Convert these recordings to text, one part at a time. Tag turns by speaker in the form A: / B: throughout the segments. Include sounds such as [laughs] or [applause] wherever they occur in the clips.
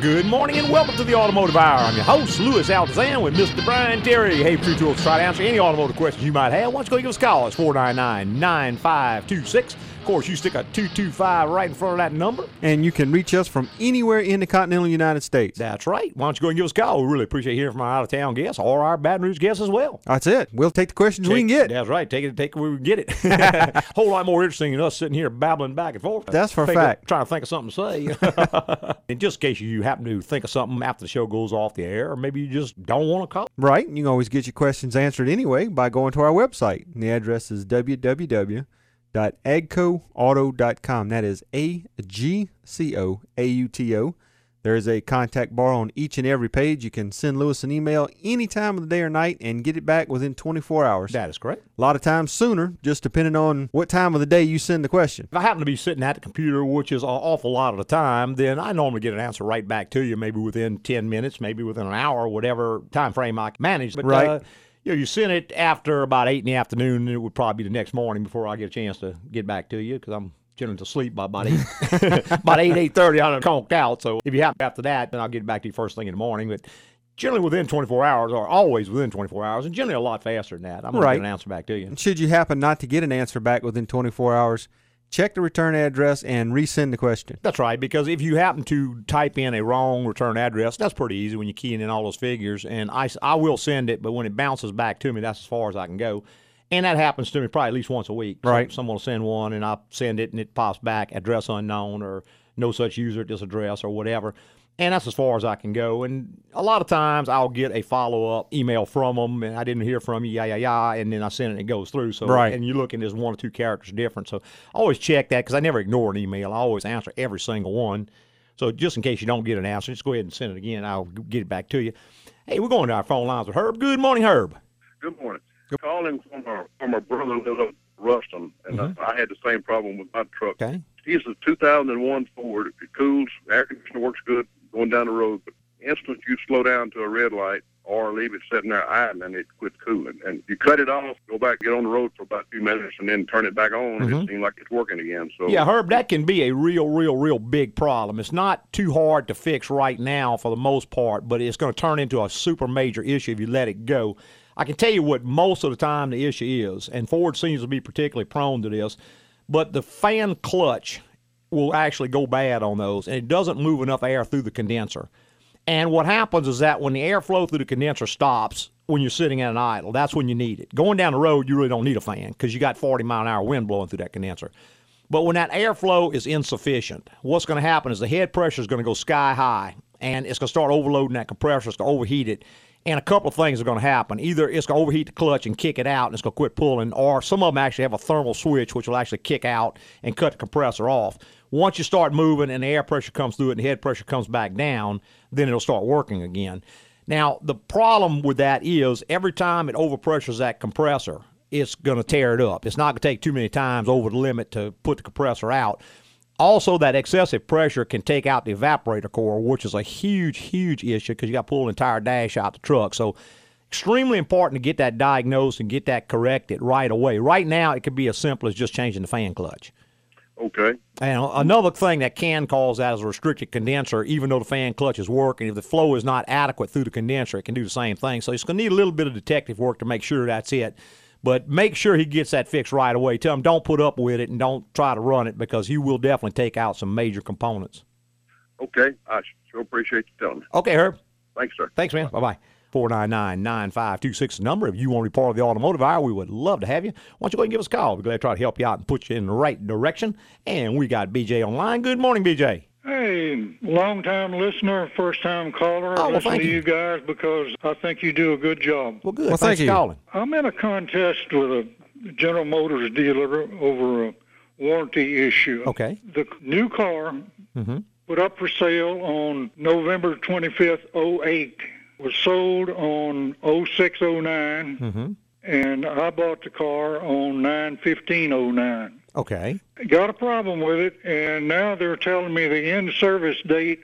A: Good morning and welcome to the Automotive Hour. I'm your host, Louis Altazan, with Mr. Brian Terry. Hey, True Tools, try to answer any automotive questions you might have. Why don't you go give us a call? It's 499 9526. Course, you stick a 225 right in front of that number.
B: And you can reach us from anywhere in the continental United States.
A: That's right. Why don't you go and give us a call? We really appreciate hearing from our out of town guests or our Baton Rouge guests as well.
B: That's it. We'll take the questions we can get.
A: That's right. Take it, take it where we can get it. a [laughs] [laughs] Whole lot more interesting than us sitting here babbling back and forth.
B: That's for a fact.
A: Trying to think of something to say. [laughs] and just in case you happen to think of something after the show goes off the air, or maybe you just don't want to call.
B: Right. You can always get your questions answered anyway by going to our website. And the address is www.agcoauto.com. That is A G C O A U T O. There is a contact bar on each and every page. You can send Louis an email any time of the day or night and get it back within 24 hours.
A: That is correct.
B: A lot of times sooner, just depending on what time of the day you send the question.
A: If I happen to be sitting at the computer, which is an awful lot of the time, then I normally get an answer right back to you, maybe within 10 minutes, maybe within an hour, whatever time frame I can manage. But,
B: Right.
A: Uh, you know, you send it after about 8 in the afternoon, and it would probably be the next morning before I get a chance to get back to you because I'm generally to sleep by about 8. [laughs] about 8, 8.30, I'm conked out. So if you happen after that, then I'll get back to you first thing in the morning. But generally within 24 hours, or always within 24 hours, and generally a lot faster than that. I'm going to
B: Right.
A: get an answer back to you.
B: And should you happen not to get an answer back within 24 hours, check the return address and resend the question.
A: That's right, because if you happen to type in a wrong return address, that's pretty easy when you're keying in all those figures. And I, I will send it, but when it bounces back to me, that's as far as I can go. And that happens to me probably at least once a week. So
B: Right.
A: someone will send one, and I send it, and it pops back address unknown or no such user at this address or whatever. And that's as far as I can go. And a lot of times I'll get a follow up email from them, and I didn't hear from you, yeah, yeah, yeah, and then I send it and it goes through. So
B: Right.
A: and you're looking, there's one or two characters different. So I always check that because I never ignore an email. I always answer every single one. So just in case you don't get an answer, just go ahead and send it again. I'll get it back to you. Hey, we're going to our phone lines with Herb. Good morning, Herb.
C: Good morning. Calling from our from our brother who lives up in Ruston, and uh, I had the same problem with my truck.
A: Okay.
C: He's a 2001 Ford. It cools, air conditioner works good going down the road, but instant you slow down to a red light or leave it sitting there idling, it quits cooling. And you cut it off, go back, get on the road for about two minutes, and then turn it back on.
A: Mhm.
C: It seems like it's working again. So
A: Yeah, Herb, that can be a real, real, real big problem. It's not too hard to fix right now for the most part, but it's going to turn into a super major issue if you let it go. I can tell you what most of the time the issue is, and Ford seems to be particularly prone to this, but the fan clutch will actually go bad on those, and it doesn't move enough air through the condenser. And what happens is that when the airflow through the condenser stops, when you're sitting at an idle, that's when you need it. Going down the road, you really don't need a fan because you got 40 mile an hour wind blowing through that condenser. But when that airflow is insufficient, what's going to happen is the head pressure is going to go sky high and it's going to start overloading that compressor. It's going to overheat it. And a couple of things are going to happen. Either it's going to overheat the clutch and kick it out and it's going to quit pulling, or some of them actually have a thermal switch which will actually kick out and cut the compressor off. Once you start moving and the air pressure comes through it and the head pressure comes back down, then it'll start working again. Now, the problem with that is every time it overpressures that compressor, it's going to tear it up. It's not going to take too many times over the limit to put the compressor out. Also, that excessive pressure can take out the evaporator core, which is a huge, huge issue because you got to pull the entire dash out the truck. So, extremely important to get that diagnosed and get that corrected right away. Right now, it could be as simple as just changing the fan clutch.
C: Okay,
A: And another thing that can cause that is a restricted condenser, even though the fan clutch is working. If the flow is not adequate through the condenser, it can do the same thing. So it's going to need a little bit of detective work to make sure that's it. But make sure he gets that fixed right away. Tell him don't put up with it and don't try to run it because he will definitely take out some major components.
C: okay. I sure appreciate you telling me.
A: Okay, Herb.
C: Thanks, sir.
A: Thanks, man. Bye bye. 499 9526 number. If you want to be part of the automotive hour, we would love to have you. Why don't you go ahead and give us a call? We're glad to try to help you out and put you in the right direction. And we got BJ online. Good morning, BJ.
D: Hey, long time listener, first time caller.
A: Oh, well,
D: Listen
A: thank
D: to
A: you.
D: you guys because I think you do a good job.
A: Well, good.
B: Well, thank
A: for
B: you.
A: calling.
D: I'm in a contest with a General Motors dealer over a warranty issue.
A: Okay.
D: The new car
A: Mhm.
D: put up for sale on November 25th, 08. Was sold on 0609,
A: Mm-hmm.
D: and I bought the car on 91509.
A: Okay.
D: got a problem with it, and now they're telling me the end service date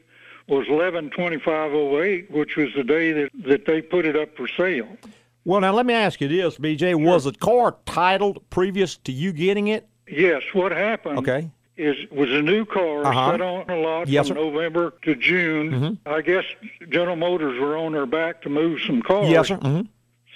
D: was 11/25/08, which was the day that, that they put it up for sale.
A: Well, now let me ask you this, BJ. Was the car titled previous to you getting it?
D: Yes, what happened?
A: Okay.
D: Is was a new car
A: Uh-huh.
D: set on a lot
A: Yes,
D: from
A: sir. Mm-hmm.
D: November to June. I guess General Motors were on their back to move some cars.
A: Yes, sir. hmm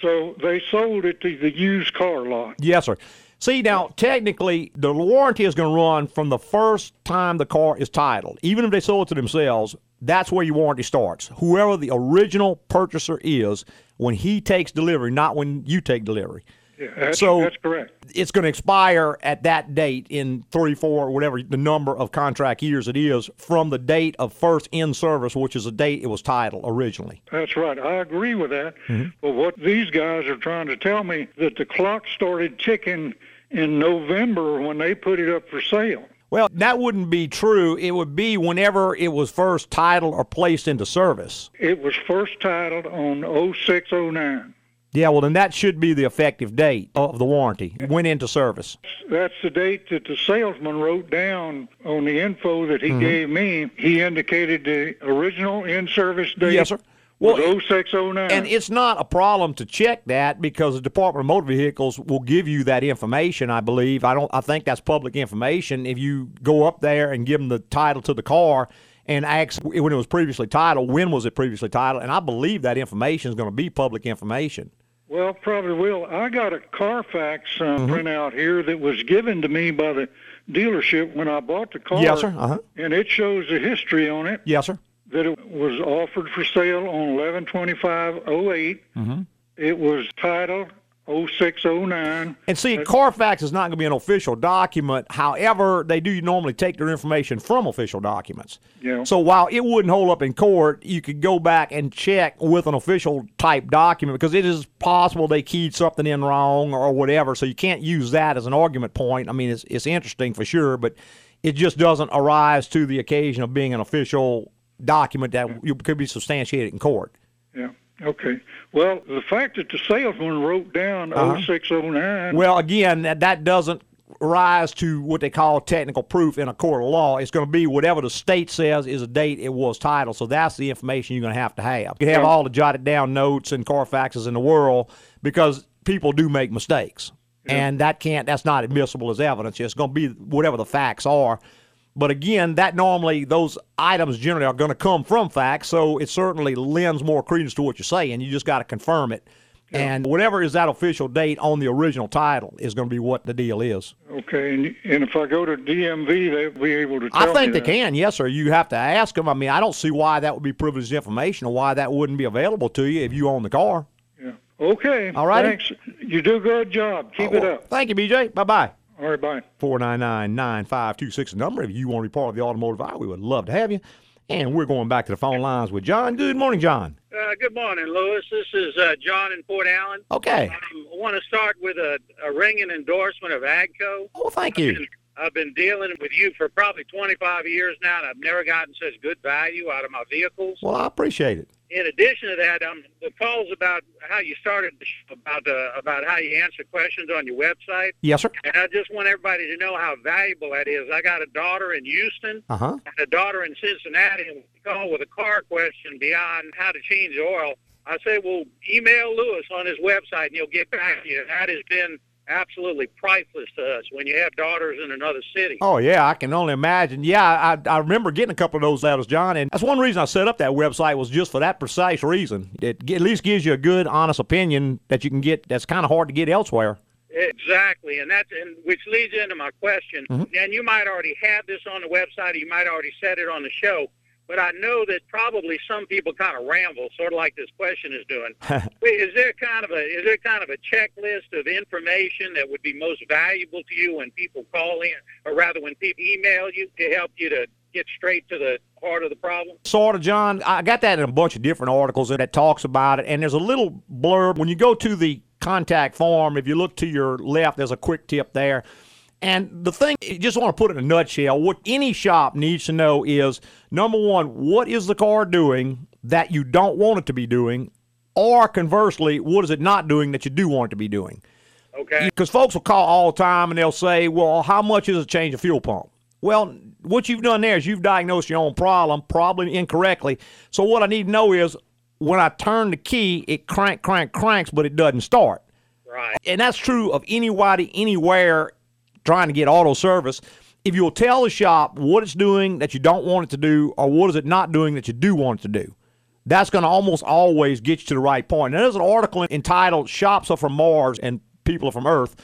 D: So they sold it to the used car lot.
A: Yes, sir. See, now, technically, the warranty is going to run from the first time the car is titled. Even if they sold it to themselves, that's where your warranty starts. Whoever the original purchaser is when he takes delivery, not when you take delivery.
D: Yeah, that's,
A: So-
D: that's correct.
A: It's going to expire at that date in three, four, whatever the number of contract years it is from the date of first in service, which is the date it was titled originally.
D: That's right. I agree with that.
A: Mm-hmm.
D: But what these guys are trying to tell me that the clock started ticking in November when they put it up for sale.
A: Well, that wouldn't be true. It would be whenever it was first titled or placed into service.
D: It was first titled on 0609.
A: Yeah, well, then that should be the effective date of the warranty. It Went into service.
D: That's the date that the salesman wrote down on the info that he
A: Mm-hmm.
D: gave me. He indicated the original in-service date
A: Yes, sir. Well,
D: 0609.
A: And it's not a problem to check that because the Department of Motor Vehicles will give you that information. I believe. I don't. I think that's public information. If you go up there and give them the title to the car and ask when it was previously titled, when was it previously titled, and I believe that information is going to be public information.
D: Well, probably will. I got a Carfax uh,
A: Mm-hmm.
D: printout here that was given to me by the dealership when I bought the car.
A: Yes, sir. Uh huh.
D: And it shows the history on it
A: Yes, sir.
D: that it was offered for sale on 112508.
A: Mm-hmm.
D: It was titled 0609.
A: And see, Carfax is not going to be an official document. However, they do normally take their information from official documents.
D: Yeah.
A: So while it wouldn't hold up in court, you could go back and check with an official type document because it is possible they keyed something in wrong or whatever. So you can't use that as an argument point. I mean, it's, it's interesting for sure, but it just doesn't arise to the occasion of being an official document that you could be substantiated in court.
D: Yeah. Okay. Well, the fact that the salesman wrote down
A: Uh-huh.
D: 0609.
A: Well, again, that, that doesn't rise to what they call technical proof in a court of law. It's going to be whatever the state says is a date it was titled. So that's the information you're going to have to have. You can have all the jotted down notes and Carfaxes in the world because people do make mistakes. And that can't, that's not admissible as evidence. It's going to be whatever the facts are. But again, that normally, those items generally are going to come from facts. So it certainly lends more credence to what you're saying. You just got to confirm it. And whatever is that official date on the original title is going to be what the deal is.
D: Okay. And, and if I go to DMV, they'll be able to tell
A: I think they
D: that.
A: can, yes, sir. You have to ask them. I mean, I don't see why that would be privileged information or why that wouldn't be available to you if you own the car.
D: Yeah. Okay.
A: All right.
D: Thanks. You do a good job. Keep it up.
A: Thank you, BJ. Bye bye.
D: All right. Bye.
A: 499 9526 number. If you want to be part of the automotive hour, we would love to have you. And we're going back to the phone lines with John. Good morning, John.
E: Uh, good morning, Louis. This is uh, John in Port Allen.
A: Okay.
E: Um, I want to start with a, a ringing endorsement of AGCO.
A: Oh, thank you.
E: I've been dealing with you for probably 25 years now, and I've never gotten such good value out of my vehicles.
A: Well, I appreciate it.
E: In addition to that, um, the calls about how you started the about uh, about how you answer questions on your website,
A: Yes, sir.
E: and I just want everybody to know how valuable that is. I got a daughter in Houston
A: Uh huh.
E: and a daughter in Cincinnati, and we call with a car question beyond how to change oil. I say, well, email Louis on his website, and he'll get back to you. That has been absolutely priceless to us when you have daughters in another city.
A: Oh yeah, I can only imagine. Yeah, I, I remember getting a couple of those letters, John, and that's one reason I set up that website was just for that precise reason. It at least gives you a good, honest opinion that you can get. That's kind of hard to get elsewhere.
E: Exactly, and that's and which leads into my question.
A: Mm-hmm.
E: And you might already have this on the website, or you might already said it on the show. But I know that probably some people kind of ramble, sort of like this question is doing. [laughs] Is there kind of a is there kind of a checklist of information that would be most valuable to you when people call in, or rather when people email you to help you to get straight to the heart of the problem?
A: Sort of, John. I got that in a bunch of different articles that talks about it, and there's a little blurb when you go to the contact form. If you look to your left, there's a quick tip there. And the thing, you just want to put it in a nutshell, what any shop needs to know is number one, what is the car doing that you don't want it to be doing? Or conversely, what is it not doing that you do want it to be doing?
E: Okay.
A: Because folks will call all the time and they'll say, well, how much is a change of fuel pump? Well, what you've done there is you've diagnosed your own problem, probably incorrectly. So what I need to know is when I turn the key, it crank, crank, cranks, but it doesn't start.
E: Right.
A: And that's true of anybody, anywhere trying to get auto service. if you'll tell the shop what it's doing that you don't want it to do, or what is it not doing that you do want it to do, that's going to almost always get you to the right point. Now, there's an article entitled "Shops Are from Mars and People Are from Earth,"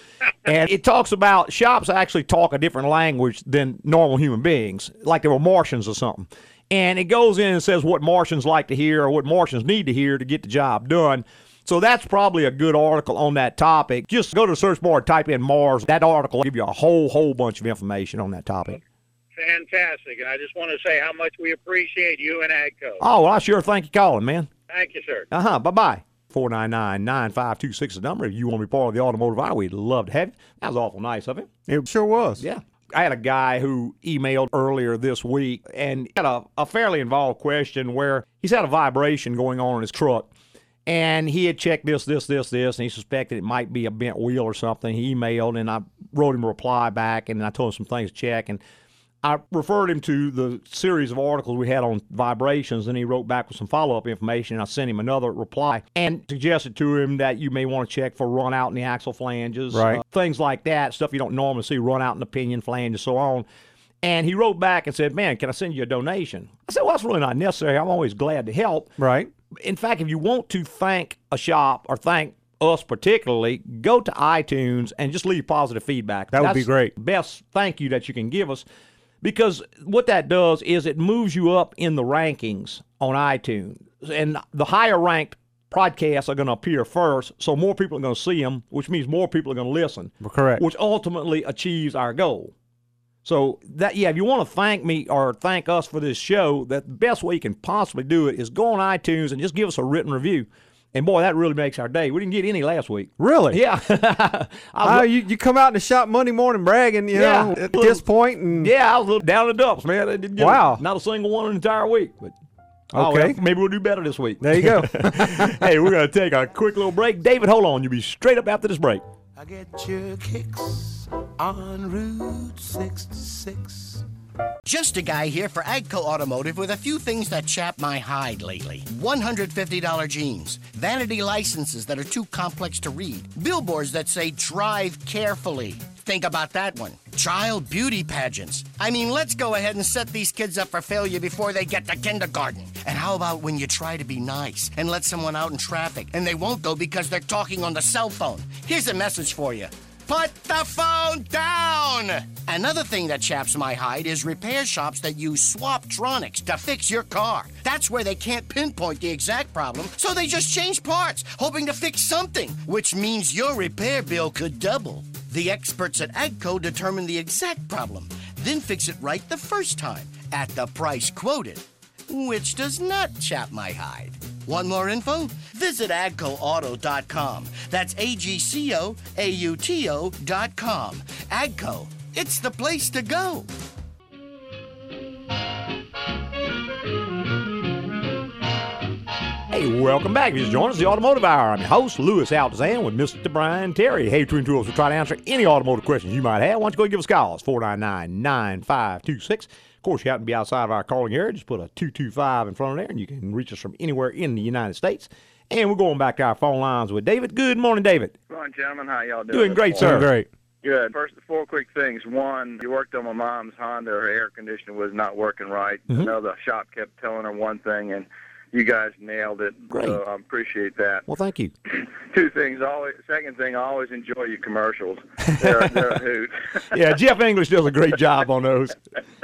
A: and it talks about shops actually talk a different language than normal human beings, like they were Martians or something. And it goes in and says what Martians like to hear or what Martians need to hear to get the job done. So that's probably a good article on that topic. Just go to the search bar, type in Mars. That article will give you a whole, whole bunch of information on that topic.
E: Fantastic. And I just want to say how much we appreciate you and AGCO.
A: Oh, well, I sure thank you calling, man.
E: Thank you, sir.
A: Uh huh. Bye bye. 499 9526 is the number. If you want to be part of the automotive hour, we'd love to have you. That was awful nice of him.
B: It sure was.
A: Yeah. I had a guy who emailed earlier this week and had a, a fairly involved question where he's had a vibration going on in his truck. And he had checked this, this, this, this, and he suspected it might be a bent wheel or something. He emailed, and I wrote him a reply back, and I told him some things to check. And I referred him to the series of articles we had on vibrations, and he wrote back with some follow up information. And I sent him another reply and suggested to him that you may want to check for run out in the axle flanges,
B: Right.
A: uh, things like that, stuff you don't normally see run out in the pinion flange and so on. And he wrote back and said, Man, can I send you a donation? I said, Well, that's really not necessary. I'm always glad to help.
B: Right.
A: In fact, if you want to thank a shop or thank us particularly, go to iTunes and just leave positive feedback.
B: That would be great.
A: Best thank you that you can give us. Because what that does is it moves you up in the rankings on iTunes. And the higher ranked podcasts are going to appear first, so more people are going to see them, which means more people are going to listen.
B: Correct.
A: Which ultimately achieves our goal. So that yeah, if you want to thank me or thank us for this show, that the best way you can possibly do it is go on iTunes and just give us a written review. And boy, that really makes our day. We didn't get any last week.
B: Really?
A: Yeah. [laughs] I
B: Oh,
A: was,
B: you, you come out in the shop Monday morning bragging, you
A: Yeah.
B: know, at this point, and
A: yeah, I was a little down in the dumps, man. I didn't get
B: Wow.
A: not a single one in the entire week. But oh,
B: Okay.
A: well, maybe we'll do better this week.
B: there you go. [laughs]
A: hey, we're gonna take a quick little break. David, hold on. You'll be straight up after this break.
F: I get your kicks on Route 66.
G: Just a guy here for Agco Automotive with a few things that chap my hide lately. $150 jeans, vanity licenses that are too complex to read, billboards that say drive carefully. Think about that one. Child beauty pageants. I mean, let's go ahead and set these kids up for failure before they get to kindergarten. And how about when you try to be nice and let someone out in traffic and they won't go because they're talking on the cell phone? Here's a message for you. Put the phone down! Another thing that chaps my hide is repair shops that use Swaptronics to fix your car. That's where they can't pinpoint the exact problem, so they just change parts, hoping to fix something, which means your repair bill could double. The experts at AGCO determine the exact problem, then fix it right the first time at the price quoted which does not chap my hide. Want more info? Visit agcoauto.com. That's A G C O A U T O.com. Agco, it's the place to go.
A: Hey, welcome back. If you joined us, the Automotive Hour. I'm your host, Louis Altazan, with Mr. Brian Terry. Hey, Twin Tools will try to answer any automotive questions you might have. Why don't you go give us a call? It's 499 9526. Of course, you happen to be outside of our calling area, just put a 225 in front of there, and you can reach us from anywhere in the United States. And we're going back to our phone lines with David. Good morning, David.
C: Good morning, gentlemen. How y'all doing?
A: Doing great, sir.
C: morning?
B: Great.
C: Good. First, four quick things. One, you worked on my mom's Honda. Her air conditioner was not working right.
A: Mm-hmm.
C: I know the shop kept telling her one thing, and you guys nailed it.
A: Great.
C: So I appreciate that.
A: Well, thank you. [laughs]
C: Two things. Always. Second thing, I always enjoy your commercials. They're, they're a hoot. [laughs]
A: Yeah, Jeff English does a great job on those.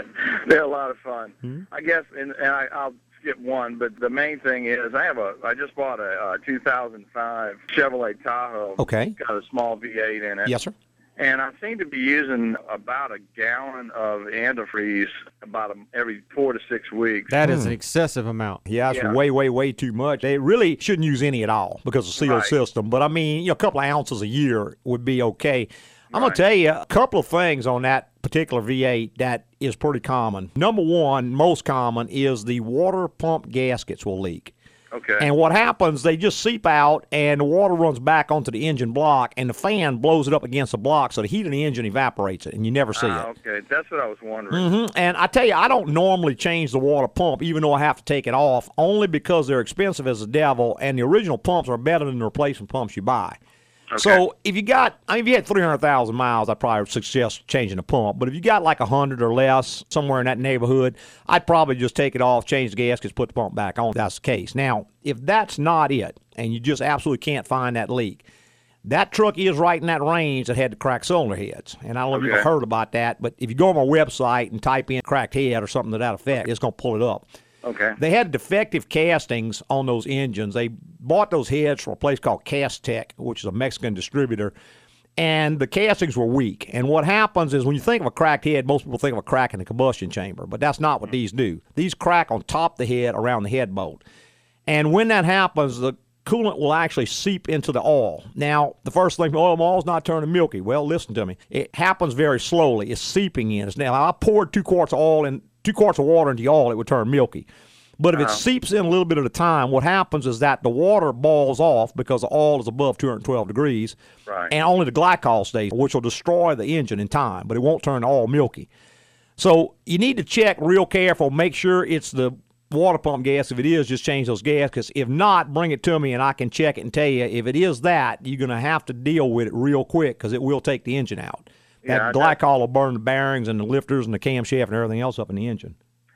A: [laughs]
C: they're a lot of fun.
A: Hmm?
C: I guess, and, and I, I'll skip one, but the main thing is I have a. I just bought a, uh 2005 Chevrolet Tahoe.
A: Okay.
C: Got a small V8 in it.
A: Yes, sir.
C: And I seem to be using about a gallon of antifreeze about a, every four to six weeks.
B: That is an hmm. excessive amount.
A: Yeah, it's
C: Yeah.
A: way, way, way too much. They really shouldn't use any at all because of sealed
C: Right.
A: system. But I mean, you know, a couple of ounces a year would be okay. I'm gonna tell you a couple of things on that particular V8 that is pretty common. Number one, most common is the water pump gaskets will leak.
C: Okay.
A: And what happens, they just seep out and the water runs back onto the engine block and the fan blows it up against the block so the heat in the engine evaporates it and you never see
C: Ah,
A: it.
C: okay, that's what I was wondering.
A: Mm-hmm. And I tell you, I don't normally change the water pump, even though I have to take it off, only because they're expensive as the devil, and the original pumps are better than the replacement pumps you buy. So if you got, I mean, if you had 300,000 miles, I'd probably suggest changing the pump. But if you got like 100 or less, somewhere in that neighborhood, I'd probably just take it off, change the gaskets, put the pump back on. if That's the case. Now, if that's not it, and you just absolutely can't find that leak, that truck is right in that range that had the cracked cylinder heads. And I don't know if you've heard about that, but if you go on my website and type in cracked head or something to that effect, it's going to pull it up.
C: Okay.
A: They had defective castings on those engines. They bought those heads from a place called Castech, which is a Mexican distributor, and the castings were weak. And what happens is when you think of a cracked head, most people think of a crack in the combustion chamber, but that's not what mm-hmm. these do. These crack on top of the head around the head bolt. And when that happens, the coolant will actually seep into the oil. Now, the first thing, oil oh, oil's not turning milky. Well, listen to me. It happens very slowly. It's seeping in. It's now I poured two quarts of oil in two quarts of water into the oil, it would turn milky. But if it seeps in a little bit at a time, what happens is that the water balls off because the oil is above 212 degrees,
C: Right.
A: and only the glycol stays, which will destroy the engine in time, but it won't turn the oil milky. So you need to check real careful, make sure it's the water pump gas. If it is, just change those gaskets. If not, bring it to me and I can check it and tell you. If it is that, you're going to have to deal with it real quick because it will take the engine out.
C: Yeah,
A: That
C: I-
A: glycol will burn the bearings and the lifters and the camshaft and everything else up in the engine.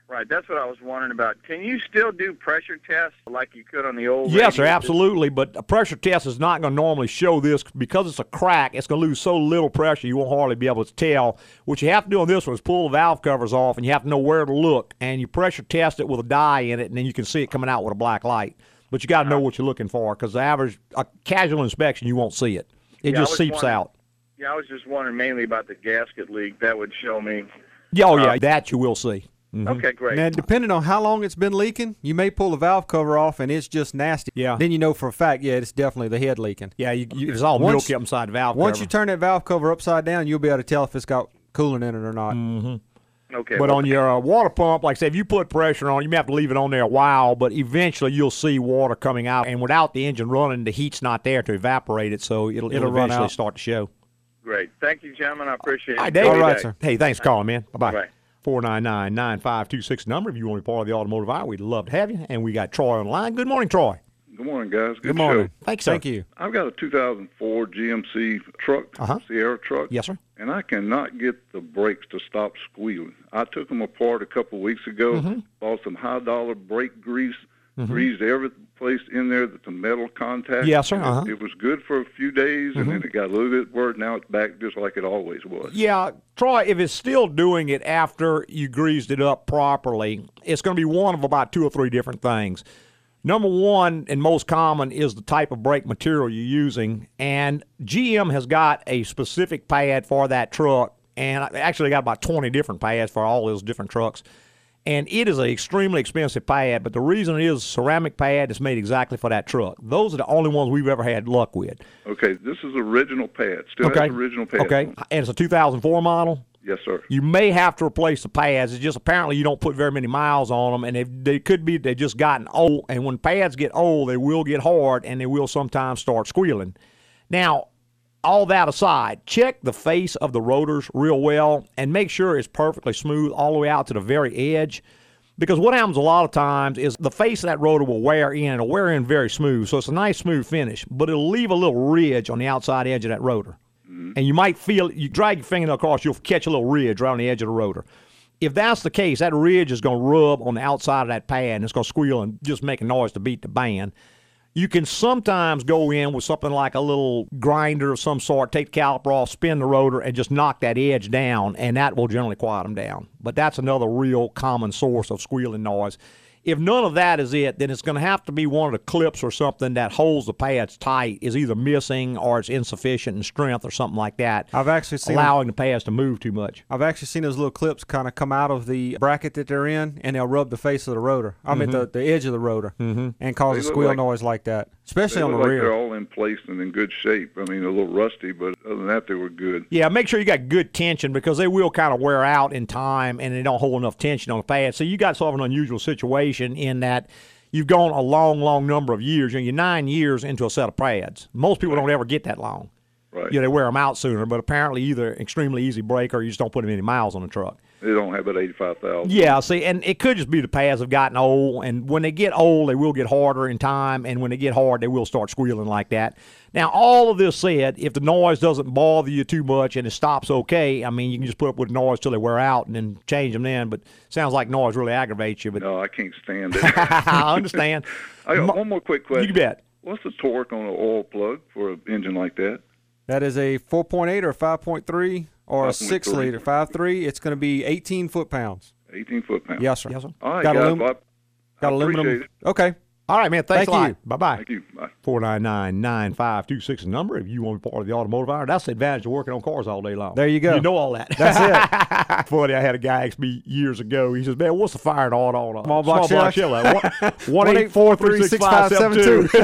H: Right, that's what I was wondering about. Can you still do pressure tests like you could on the old?
A: Yes, sir, absolutely. But a pressure test is not going to normally show this because it's a crack. It's going to lose so little pressure you won't hardly be able to tell. What you have to do on this one is pull the valve covers off, and you have to know where to look. And you pressure test it with a dye in it, and then you can see it coming out with a black light. But you got to know uh-huh. what you're looking for because the average a casual inspection you won't see it. It
H: Yeah,
A: just seeps out.
H: Yeah, I was just wondering mainly about the gasket leak. That would show me.
A: Yeah, oh yeah, that you will see. Mhm.
H: Okay, great.
B: Now, depending on how long it's been leaking, you may pull the valve cover off and it's just nasty.
A: Yeah.
B: Then you know for a fact, yeah, it's definitely the head leaking.
A: Yeah, you, you, it's all
B: Once-
A: milky up inside valve
B: Once
A: cover.
B: you turn that valve cover upside down, you'll be able to tell if it's got coolant in it or not.
H: okay,
A: But
H: well,
A: on your uh, water pump, like I said, if you put pressure on, you may have to leave it on there a while, but eventually you'll see water coming out. And without the engine running, the heat's not there to evaporate it, so it'll, it'll,
B: It'll run
A: eventually
B: out.
A: start to show.
H: Great. Thank you, gentlemen. I appreciate it.
A: All right, David.
B: All right, sir.
A: Hey, thanks for calling, man. Bye bye.
H: Bye.
A: 499 9526 number. If you want to be part of the automotive hour, we'd love to have you. And we got Troy on the line. Good morning, Troy.
I: Good morning, guys. Good,
B: Good morning.
I: show.
A: Thanks, sir.
B: Thank you.
I: I've got a 2004 GMC truck,
A: Uh-huh.
I: Sierra truck,
A: Yes, sir.
I: and I cannot get the brakes to stop squealing. I took them apart a couple of weeks ago,
A: Mm-hmm.
I: bought some high dollar brake grease, greased every place in there that the metal contact.
A: Yes, sir.
I: it-
A: Uh-huh. Mm-hmm.
I: It, was good for a few days, and then it got a little bit worse. Now it's back just like it always was.
A: Yeah, Troy, if it's still doing it after you greased it up properly, it's going to be one of about two or three different things. Number one, and most common, is the type of brake material you're using. And GM has got a specific pad for that truck, and I- actually got about 20 different pads for all those different trucks. And it is an extremely expensive pad, but the reason it is a ceramic pad is made exactly for that truck. Those are the only ones we've ever had luck with.
I: Okay, this is original pad. Still
A: Okay.
I: has original pad.
A: Okay. And it's a 2004 model.
I: Yes, sir.
A: You may have to replace the pads. It's just apparently you don't put very many miles on them, and they, they could be they just gotten old. And when pads get old, they will get hard, and they will sometimes start squealing. Now, all that aside, check the face of the rotors real well, and make sure it's perfectly smooth all the way out to the very edge. Because what happens a lot of times is the face of that rotor will wear in. It'll wear in very smooth, so it's a nice smooth finish, but it'll leave a little ridge on the outside edge of that rotor mm-hmm. and you might feel you drag your fingernail across, you'll catch a little ridge right on the edge of the rotor. If that's the case, that ridge is going to rub on the outside of that pad and it's going to squeal and just make a noise to beat the band. You can sometimes go in with something like a little grinder of some sort, take the caliper off, spin the rotor, and just knock that edge down, and that will generally quiet them down. But that's another real common source of squealing noise. If none of that is it, then it's going to have to be one of the clips or something that holds the pads tight is either missing or it's insufficient in strength or something like that,
B: I've actually seen
A: allowing the pads to move too much.
B: I've actually seen those little clips kind of come out of the bracket that they're in, and they'll rub the face of the rotor. I mean, the, the edge of the rotor, mm-hmm. and cause
I: They
B: a squeal
I: like-
B: noise like that,
I: They
B: especially on the
I: like they're all in place and in good shape. I mean, a little rusty, but other than that, they were good.
A: Yeah, make sure you got good tension because they will kind of wear out in time and they don't hold enough tension on the pad. So you got sort of an unusual situation in that you've gone a long, long number of years. You know, you're nine years into a set of pads. Most people don't ever get that long.
I: Right.
A: You know, they wear them out sooner, but apparently either extremely easy brake or you just don't put them any miles on the truck.
I: They don't have it eighty-five thousand.
A: Yeah, see, and it could just be the pads have gotten old, and when they get old, they will get harder in time, and when they get hard, they will start squealing like that. Now, all of this said, if the noise doesn't bother you too much and it stops okay, I mean, you can just put up with noise till they wear out and then change them then. But sounds like noise really aggravates you. But
I: No, I can't stand it. [laughs]
A: I understand.
I: I got one more quick question.
A: You bet.
I: What's the torque on an oil plug for an engine like that?
B: That is a 4.8 or 5.3 or a 6
I: 5.3.
B: liter. 5.3. It's going to be 18 foot pounds.
I: 18 foot pounds.
B: Yes, sir.
A: Yes, sir.
I: All right,
B: Got
I: guys.
B: alum-
I: well, I-
B: Got
I: I
B: aluminum.
I: it.
B: Okay.
A: All right, man. Thanks
B: Thank
A: a lot.
B: you.
A: Bye bye.
I: Thank you. Bye.
A: 499-9526 number if you want to be part of the automotive hour. That's the advantage of working on cars all day long.
B: There you go.
A: You know all that.
B: That's
A: it. [laughs] Funny, I had a guy ask me years ago. He says, "Man, what's the firing order on a
B: Small block
A: small block
B: Chevy?"
A: Chevy? [laughs] One eight four three six five seven two. [laughs]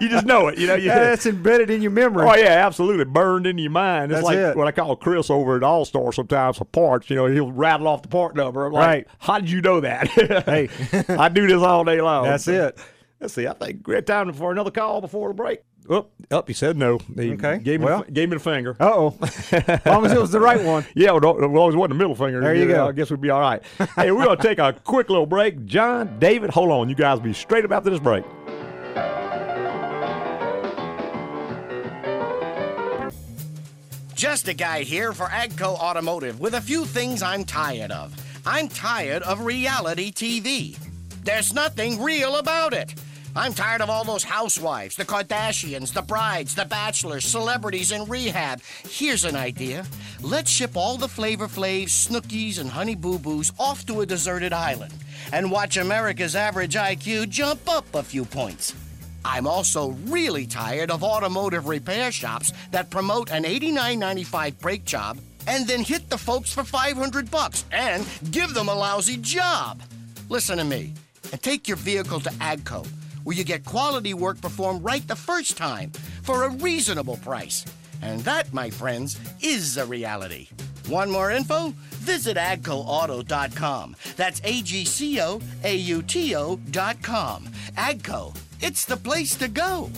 A: You just know it. You know. You,
B: Yeah, that's embedded in your memory.
A: Oh yeah, absolutely burned into your mind. It's
B: That's
A: like
B: it.
A: what I call Chris over at All Star sometimes for parts. You know, he'll rattle off the part number. I'm like,
B: Right.
A: How did you know that?
B: Hey.
A: I do this all day long.
B: That's it.
A: Let's see. I think we had time for another call before the break. Up, up. He said no. He
B: Okay,
A: Gave me,
B: well.
A: the, gave me the finger.
B: Uh oh. as [laughs] long as it was the right one. [laughs]
A: Yeah, well, don't- well, it wasn't the middle finger.
B: There you go.
A: I guess we'd be all right. hey, we're going to take a [laughs] quick little break. John, David, hold on. You guys be straight up after this break.
G: Just a guy here for Agco Automotive with a few things I'm tired of. I'm tired of reality TV. There's nothing real about it. I'm tired of all those housewives, the Kardashians, the brides, the bachelors, celebrities in rehab. Here's an idea. Let's ship all the Flavor Flavs, Snookies, and Honey Boo Boos off to a deserted island and watch America's average IQ jump up a few points. I'm also really tired of automotive repair shops that promote an $89.95 brake job and then hit the folks for 500 bucks and give them a lousy job. Listen to me and take your vehicle to Agco, where you get quality work performed right the first time for a reasonable price. And that, my friends, is a reality. Want more info? Visit agcoauto.com. That's A G C O A U T O.com. Agco, it's the place to go.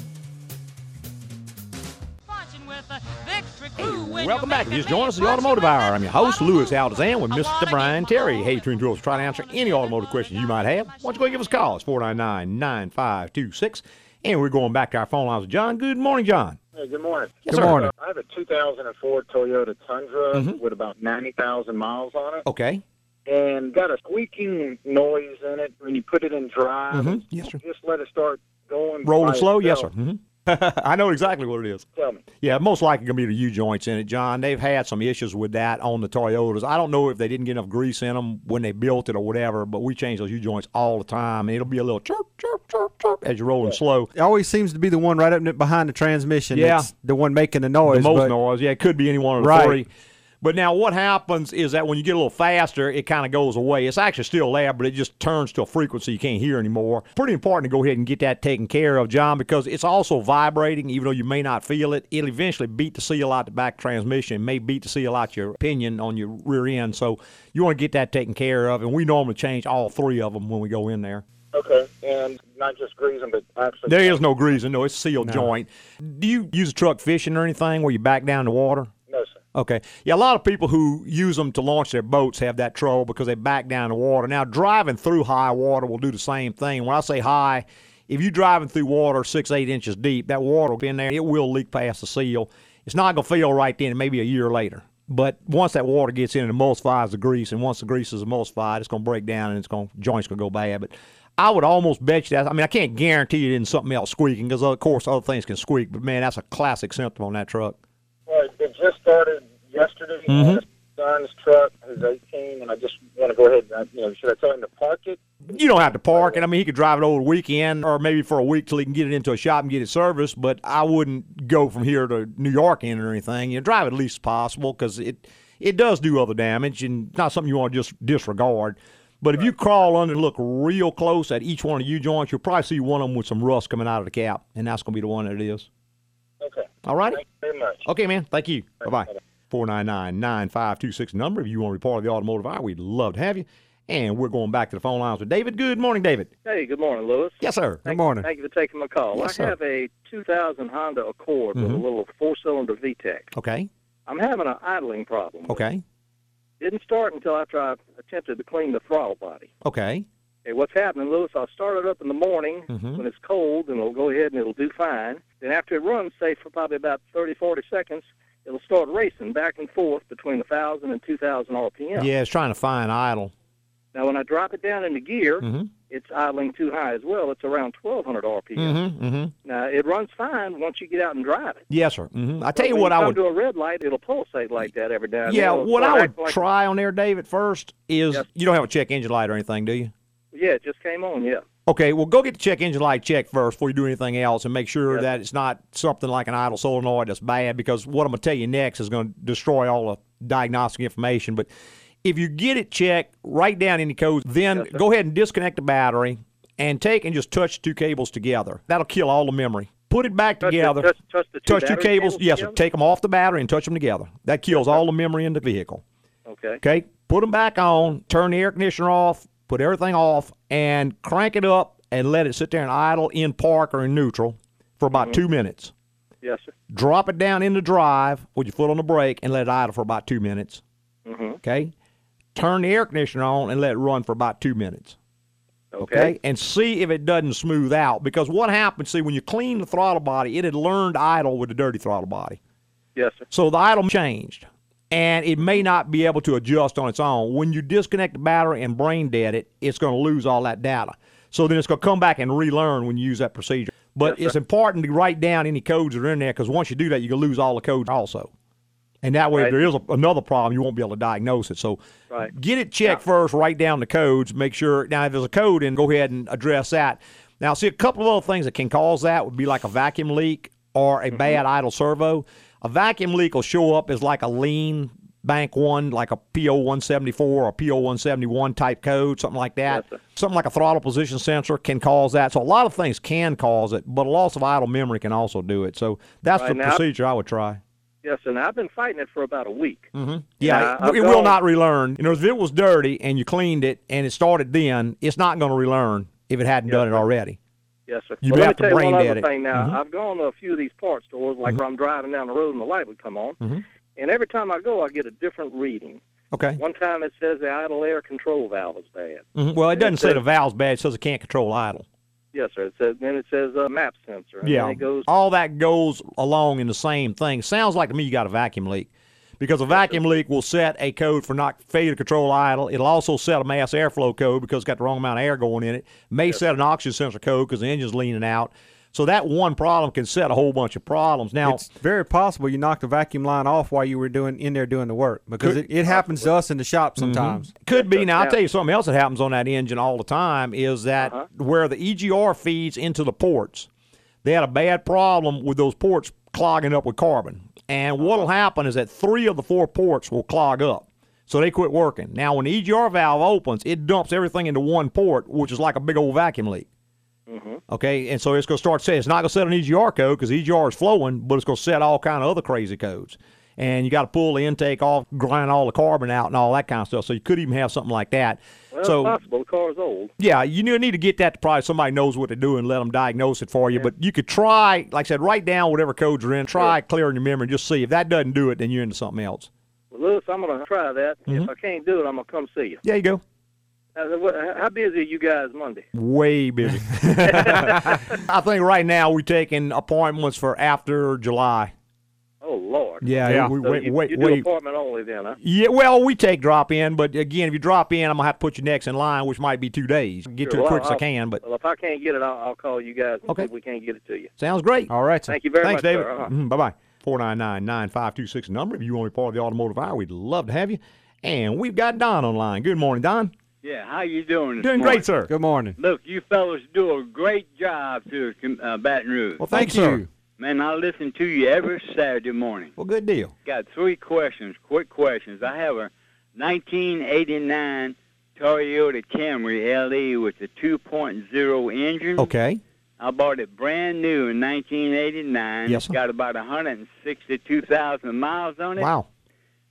A: Welcome back. Just join us at the Automotive Hour. I'm your host, Louis Altazan, with Mr. Brian Terry. Hey, Twin Drills, try to answer any automotive questions you might have. Why don't you go and give us a call? It's 499-9526. And we're going back to our phone lines with John. Good morning, John.
J: Hey, good morning.
A: Yes, Good sir. morning.
J: I have a 2004 Toyota Tundra
A: Mhm.
J: with about 90,000 miles on it,
A: Okay.
J: and got a squeaking noise in it when you put it in drive.
A: Mm-hmm. Yes, sir.
J: Just let it start going.
A: Rolling
J: by
A: slow? Yes, sir.
J: itself. [laughs]
A: I know exactly what it is.
J: Tell me.
A: Yeah, most likely going to be the U-joints in it, John. They've had some issues with that on the Toyotas. I don't know if they didn't get enough grease in them when they built it or whatever, but we change those U-joints all the time, and it'll be a little chirp, chirp, chirp, chirp as you're rolling slow.
B: It always seems to be the one right up behind the transmission.
A: Yeah.
B: that's the one making the noise.
A: the most
B: but-
A: noise. Yeah, it could be any one of the
B: Right.
A: three. But now what happens is that when you get a little faster, it kind of goes away. It's actually still there, but it just turns to a frequency you can't hear anymore. Pretty important to go ahead and get that taken care of, John, because it's also vibrating, even though you may not feel it. It'll eventually beat the seal out the back transmission, it may beat the seal out your pinion on your rear end. So you want to get that taken care of, and we normally change all three of them when we go in there.
J: Okay, and not just greasing, but actually.
A: There is no greasing, no, it's a sealed
B: No.
A: joint. Do you use a truck fishing or anything where you back down the water? Okay. Yeah, a lot of people who use them to launch their boats have that trouble because they back down the water. Now, driving through high water will do the same thing. When I say high, if you're driving through water six, eight inches deep, that water will be in there. It will leak past the seal. It's not going to feel right then, maybe a year later. But once that water gets in and emulsifies the grease, and once the grease is emulsified, it's going to break down and it's going joints going to go bad. But I would almost bet you that. I mean, I can't guarantee you didn't something else squeaking because, of course, other things can squeak. But man, that's a classic symptom on that truck.
J: Well, it just started yesterday.
A: Mhm.
J: My son's truck, who's 18, and I just want to go ahead and, you know, should I tell him to park it?
A: You don't have to park it. I mean, he could drive it over the weekend or maybe for a week till he can get it into a shop and get it serviced. But I wouldn't go from here to New York in or anything. You know, drive it at least possible because it it does do other damage and not something you want to just disregard. But if you crawl under and look real close at each one of U-joints, you'll probably see one of them with some rust coming out of the cap, and that's going to be the one that it is.
J: Okay.
A: All right.
J: Thank you very much.
A: Okay, man. Thank you. Bye bye. 499 9526 number. If you want to be part of the automotive hour, we'd love to have you. And we're going back to the phone lines with David. Good morning, David.
K: Hey, good morning, Louis.
A: Yes, sir.
K: Thank,
A: Good morning.
K: Thank you for taking my call.
A: Yes,
K: I
A: sir.
K: have a 2000 Honda Accord with
A: Mhm.
K: a little four-cylinder VTEC.
A: Okay.
K: I'm having an idling problem.
A: Okay.
K: Didn't start until after I attempted to clean the throttle body.
A: Okay.
K: Okay, what's happening, Louis? I'll start it up in the morning
A: Mhm.
K: when it's cold, and it'll go ahead and it'll do fine. Then after it runs, say for probably about 30, 40 seconds, it'll start racing back and forth between 1,000 and 2,000 RPM.
A: Yeah, it's trying to find idle.
K: Now, when I drop it down into gear,
A: Mhm.
K: it's idling too high as well. It's around 1,200 RPM.
A: Mm-hmm. Mm-hmm.
K: Now, it runs fine once you get out and drive it.
A: Yes, sir. Mm-hmm. I tell you what, I would.
K: to a red light, it'll pulsate like that every now and
A: Yeah, what I would
K: like-
A: try on there, David, first is you don't have a check engine light or anything, do you?
K: Yeah, it just came on. Yeah.
A: Okay, well, go get the check engine light checked first before you do anything else, and make sure that it's not something like an idle solenoid that's bad. Because what I'm going to tell you next is going to destroy all the diagnostic information. But if you get it checked, write down any codes, then go ahead and disconnect the battery and take and just touch the two cables together. That'll kill all the memory. Put it back
K: Touch the-
A: together.
K: touch- touch the two
A: touch two cables.
K: cables
A: Yes, sir. Take them off the battery and touch them together. That kills all the memory in the vehicle.
K: Okay.
A: Okay, put them back on, turn the air conditioner off, put everything off, and crank it up and let it sit there and idle in park or in neutral for about
K: Mm-hmm.
A: two minutes.
K: Yes, sir.
A: Drop it down into drive with your foot on the brake and let it idle for about two minutes.
K: Mm-hmm.
A: Okay, turn the air conditioner on and let it run for about two minutes.
K: Okay.
A: And see if it doesn't smooth out. Because what happens, see, when you clean the throttle body, it had learned idle with the dirty throttle body.
K: Yes, sir.
A: So the idle changed, and it may not be able to adjust on its own. When you disconnect the battery and brain dead it, it's going to lose all that data. So then it's going to come back and relearn when you use that procedure. But it's important to write down any codes that are in there because once you do that, you can lose all the codes also. And that way, if there is a, another problem, you won't be able to diagnose it. So
K: Right.
A: get it checked first, write down the codes, make sure. Now, if there's a code, then go ahead and address that. Now, see, a couple of other things that can cause that would be like a vacuum leak or a mm-hmm. bad idle servo. A vacuum leak will show up as like a lean bank one, like a PO 174 or PO 171 type code, something like that. something like a throttle position sensor can cause that. So a lot of things can cause it, but a loss of idle memory can also do it. So that's
K: Right,
A: the procedure I would try.
K: Yes, and I've been fighting it for about a week.
A: Mm-hmm. Yeah, it, it will not relearn. You know, if it was dirty and you cleaned it and it started then, it's not going to relearn if it hadn't done it already.
K: Yes, sir.
A: You
K: well,
A: have
K: let
A: to
K: me tell you one other
A: it.
K: thing now.
A: Mhm.
K: I've gone to a few of these parts stores, like
A: Mhm.
K: where I'm driving down the road and the light would come on.
A: Mhm.
K: And every time I go, I get a different reading.
A: Okay.
K: One time it says the idle air control valve is bad.
A: Mhm. Well, it
K: And
A: doesn't say
K: says-
A: the valve's bad. It says it can't control idle.
K: Yes, sir. It says then it says uh, map sensor. And
A: yeah,
K: it goes.
A: all that goes along in the same thing. Sounds like to me you got a vacuum leak. Because a vacuum leak will set a code for not failure to control idle. It'll also set a mass airflow code because it's got the wrong amount of air going in it. May set an oxygen sensor code because the engine's leaning out. So that one problem can set a whole bunch of problems. Now,
B: it's very possible you knocked the vacuum line off while you were doing in there doing the work because
A: Could-
B: it, it happens to us in the shop mm-hmm. sometimes.
A: Could be. Now, I'll tell you something else that happens on that engine all the time is that uh-huh. where the EGR feeds into the ports, they had a bad problem with those ports clogging up with carbon. And what'll happen is that three of the four ports will clog up. So they quit working. Now, when the EGR valve opens, it dumps everything into one port, which is like a big old vacuum leak.
K: Mm-hmm.
A: Okay, and so it's going to start saying it's not going to set an EGR code because EGR is flowing, but it's going to set all kind of other crazy codes. And you got to pull the intake off, grind all the carbon out, and all that kind of stuff. So you could even have something like that.
K: Well,
A: so
K: possible. The car's old.
A: yeah, you need to get that to probably somebody knows what to do and let them diagnose it for you. But you could try, like I said, write down whatever codes are in, try clearing your memory, and just see if that doesn't do it, then you're into something else.
K: Well, Louis, I'm going to try that.
A: Mhm.
K: If I can't do it, I'm going to come see you.
A: There you go.
K: How busy are you guys Monday?
A: Way busy. [laughs] [laughs] I think right now we're taking appointments for after July.
K: Oh Lord.
A: Yeah, Yeah. we-
K: So
A: wait-
K: you,
A: wait-
K: you do
A: wait.
K: appointment only then, huh?
A: Yeah, well, we take drop in, but again, if you drop in, I'm gonna have to put you next in line, which might be two days. Get to
K: Sure,
A: it
K: well,
A: quick as I can, but
K: Well, if I can't get it, I'll, I'll call you guys
A: Okay.
K: if we can't get it to you.
A: sounds great.
B: All right.
K: Thank you very
A: Thanks,
K: much,
A: David.
K: sir. Uh-huh.
A: bye bye. 499 9526 number. If you want to be part of the automotive hour, we'd love to have you. And we've got Don online. Good morning, Don.
L: Yeah, how you doing? this
A: Doing
L: morning?
A: great, sir.
B: Good morning.
L: Look, you fellas do a great job to uh, Baton Rouge.
A: Well, thank you. Sir.
L: Man, I listen to you every Saturday morning.
A: Well, good deal.
L: Got three questions, quick questions. I have a 1989 Toyota Camry LE with a 2.0 engine.
A: Okay.
L: I bought it brand new in 1989.
A: Yes, sir.
L: Got about 162,000 miles on it.
A: Wow.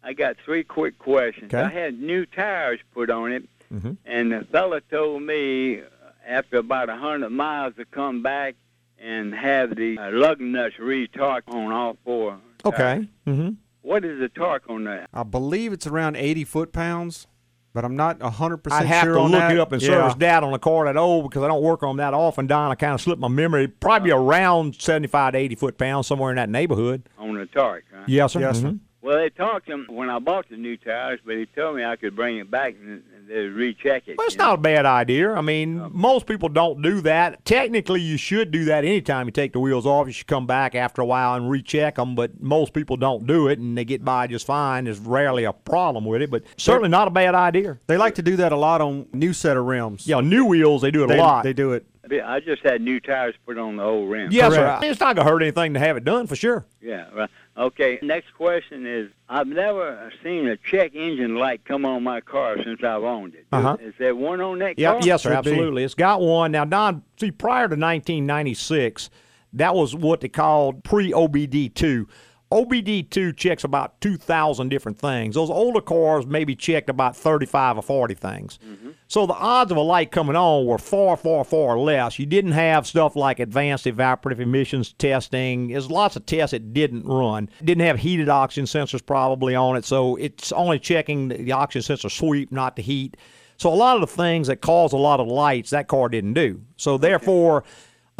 L: I got three quick questions.
A: Okay.
L: I had new tires put on it,
A: Mhm.
L: and the fella told me after about 100 miles to come back and have the uh, lug nuts retorqued on all four.
A: Okay. Mm-hmm.
L: What is the torque on that?
B: I believe it's around 80 foot pounds, but I'm not 100% sure.
A: I'd have
B: sure
A: to
B: on
A: look
B: that.
A: it up and
B: yeah.
A: service data on the car that old because I don't work on 'em that often, Don. I kind of slipped my memory. Probably around 75 to 80 foot pounds, somewhere in that neighborhood.
L: On the torque, huh?
A: Yes, sir.
B: Yes, sir.
A: Mhm.
L: Well, they talked to him when I bought the new tires, but he told me I could bring it back and, and they'd recheck it.
A: Well, it's
L: you know?
A: not a bad idea. I mean, most people don't do that. Technically, you should do that anytime you take the wheels off. You should come back after a while and recheck them, but most people don't do it, and they get by just fine. There's rarely a problem with it, but certainly not a bad idea.
B: They like to do that a lot on new set of rims.
A: Yeah, new wheels, they do it
B: they,
A: a lot.
B: They do it.
L: I just had new tires put on the old rim.
A: yes, sir.
B: Correct.
A: It's not going to hurt anything to have it done, for sure.
L: Yeah, right. Okay, next question is I've never seen a check engine light come on my car since I've owned it.
A: Uh-huh.
L: Is there one on that
A: Yeah,
L: car?
A: yes, sir, absolutely. It's got one. Now, Don, see, prior to 1996, that was what they called pre OBD2. OBD2 checks about 2,000 different things. Those older cars maybe checked about 35 or 40 things. Mm-hmm. So the odds of a light coming on were far, far, far less. You didn't have stuff like advanced evaporative emissions testing. There's lots of tests it didn't run. It didn't have heated oxygen sensors probably on it, so it's only checking the the oxygen sensor sweep, not the heat. So a lot of the things that cause a lot of lights, that car didn't do. So therefore,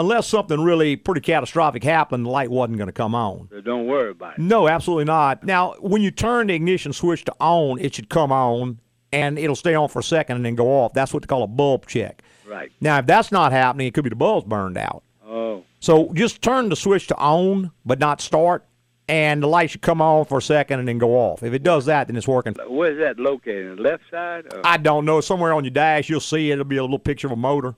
A: unless something really pretty catastrophic happened, the light wasn't going to come on.
L: So don't worry about it.
A: No, absolutely not. Now, when you turn the ignition switch to on, it should come on and it'll stay on for a second and then go off. That's what they call a bulb check.
L: Right.
A: Now, if that's not happening, it could be the bulb's burned out.
L: Oh,
A: So just turn the switch to on, but not start, and the light should come on for a second and then go off. If it does that, then it's working.
L: where's that located? Left side? Or?
A: I don't know. Somewhere on your dash, you'll see it. It'll be a little picture of a motor.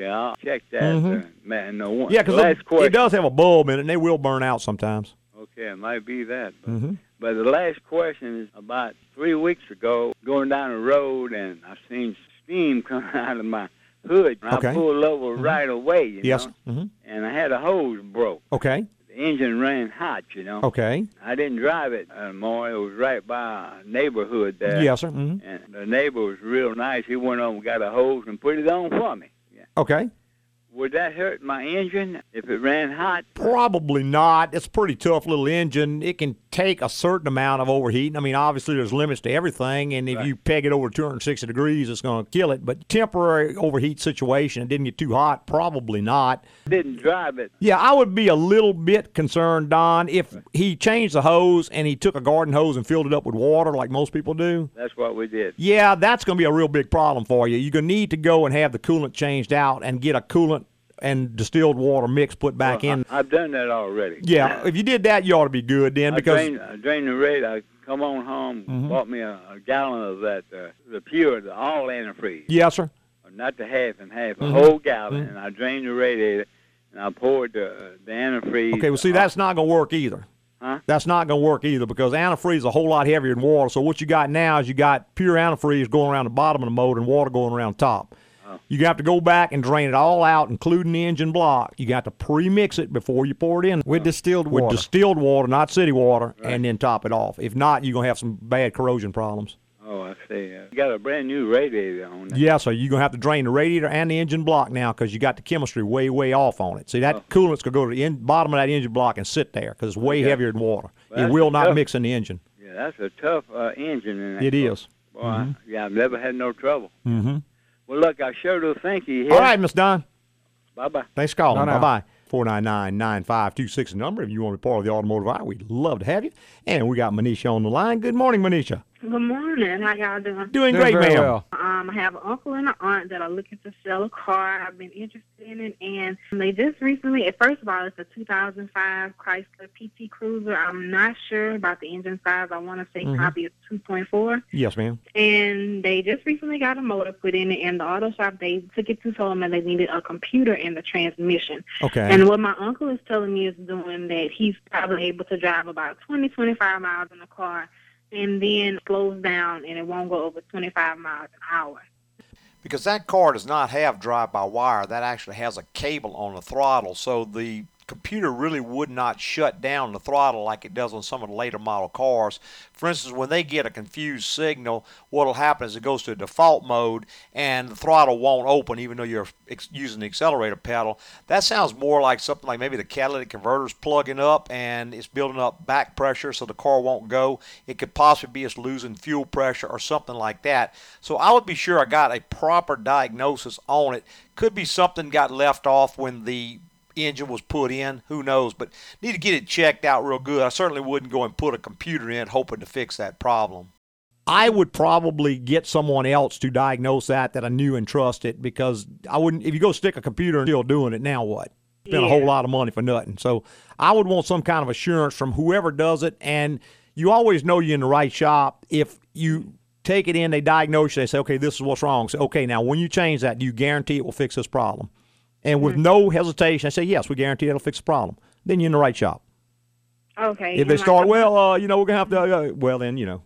L: Okay, I'll check that.
A: Mhm.
L: Uh, man, no one.
A: Yeah, because it, does have a bulb in it, and they will burn out sometimes.
L: Okay, it might be that. But,
A: Mhm.
L: but the last question is about three weeks ago, going down the road, and I seen steam [laughs] coming out of my hood. And
A: Okay.
L: I pulled over right away, you
A: Yes.
L: know,
A: hmm
L: and I had a hose broke.
A: Okay.
L: The engine ran hot, you know.
A: Okay.
L: I didn't drive it anymore. It was right by a neighborhood there.
A: Yes, sir. hmm
L: And the neighbor was real nice. He went over and got a hose and put it on for me.
A: Okay.
L: Would that hurt my engine if it ran hot?
A: Probably not. It's a pretty tough little engine. It can take a certain amount of overheating. I mean, obviously, there's limits to everything, and if you peg it over 260 degrees, it's going to kill it. But temporary overheat situation, it didn't get too hot, probably not.
L: Didn't drive it.
A: Yeah, I would be a little bit concerned, Don, if he changed the hose and he took a garden hose and filled it up with water like most people do.
L: That's what we did.
A: Yeah, that's going to be a real big problem for you. You're going to need to go and have the coolant changed out and get a coolant and distilled water mix put back
L: Well,
A: in.
L: I, have done that already.
A: Yeah, if you did that, you ought to be good then
L: I
A: because
L: drained, I drained the red. I come on home,
A: Mhm.
L: bought me a, a gallon of that, uh, the pure, the all antifreeze.
A: yes, sir.
L: Not the half and half, a
A: Mhm.
L: whole gallon.
A: Mhm.
L: And I drained the radiator, and I poured the, uh, the antifreeze.
A: Okay, well, see, that's not going to work either.
L: Huh?
A: That's not going to work either because antifreeze is a whole lot heavier than water. So what you got now is you got pure antifreeze going around the bottom of the motor and water going around top. You have to go back and drain it all out, including the engine block. You got to pre-mix it before you pour it in
B: With distilled
A: with
B: water.
A: distilled water, not city water, and then top it off. If not, you're gonna have some bad corrosion problems.
L: Oh, I see. Uh, you got a brand new radiator on there.
A: Yeah, so you're gonna have to drain the radiator and the engine block now because you got the chemistry way, way off on it. See that
L: Oh.
A: coolant's gonna go to the in, bottom of that engine block and sit there because it's way
L: Okay.
A: heavier than water.
L: Well,
A: it will not
L: tough.
A: mix in the engine.
L: Yeah, that's a tough uh, engine. In that
A: It
L: car.
A: is.
L: Boy, I- yeah, I've never had no trouble.
A: Mm-hmm.
L: Well, look, I sure do thank you. Here.
A: All right, Miss Don.
L: Bye bye.
A: Thanks for calling. Bye
B: no.
A: bye. 499-9526 number. If you want to be part of the automotive hour, we'd love to have you. And we got Manisha on the line. Good morning, Manisha.
M: Good morning. How y'all doing?
A: Doing,
B: Doing
A: great,
B: very
A: ma'am.
B: well.
M: Um, I have an uncle and an aunt that are looking to sell a car. I've been interested in it, and they just recently. First of all, it's a 2005 Chrysler PT Cruiser. I'm not sure about the engine size. I want to say
A: Mhm.
M: probably a 2.4.
A: Yes, ma'am.
M: And they just recently got a motor put in it, and the auto shop they took it to told them that they needed a computer in the transmission.
A: Okay.
M: And what my uncle is telling me is doing that he's probably able to drive about 20, 25 miles in the car and then slows down and it won't go over 25 miles an hour.
A: because that car does not have drive-by wire. That actually has a cable on the throttle, so the computer really would not shut down the throttle like it does on some of the later model cars. For instance, when they get a confused signal, what will happen is it goes to a default mode and the throttle won't open even though you're ex- using the accelerator pedal. That sounds more like something like maybe the catalytic converter's plugging up and it's building up back pressure so the car won't go. It could possibly be it's losing fuel pressure or something like that. So I would be sure I got a proper diagnosis on it. Could be something got left off when the engine was put in. Who knows? But need to get it checked out real good. I certainly wouldn't go and put a computer in hoping to fix that problem. I would probably get someone else to diagnose that that I knew and trusted because I wouldn't. If you go stick a computer and still doing it, now what? Spend a whole lot of money for nothing. So I would want some kind of assurance from whoever does it, and you always know you're in the right shop if you take it in, they diagnose you, they say, okay, this is what's wrong. So okay, now when you change that, do you guarantee it will fix this problem? And with no hesitation, I say, yes, we guarantee it'll fix the problem. Then you're in the right shop.
M: Okay.
A: If they start, well, uh, you know, we're gonna have to, uh, well, then you know,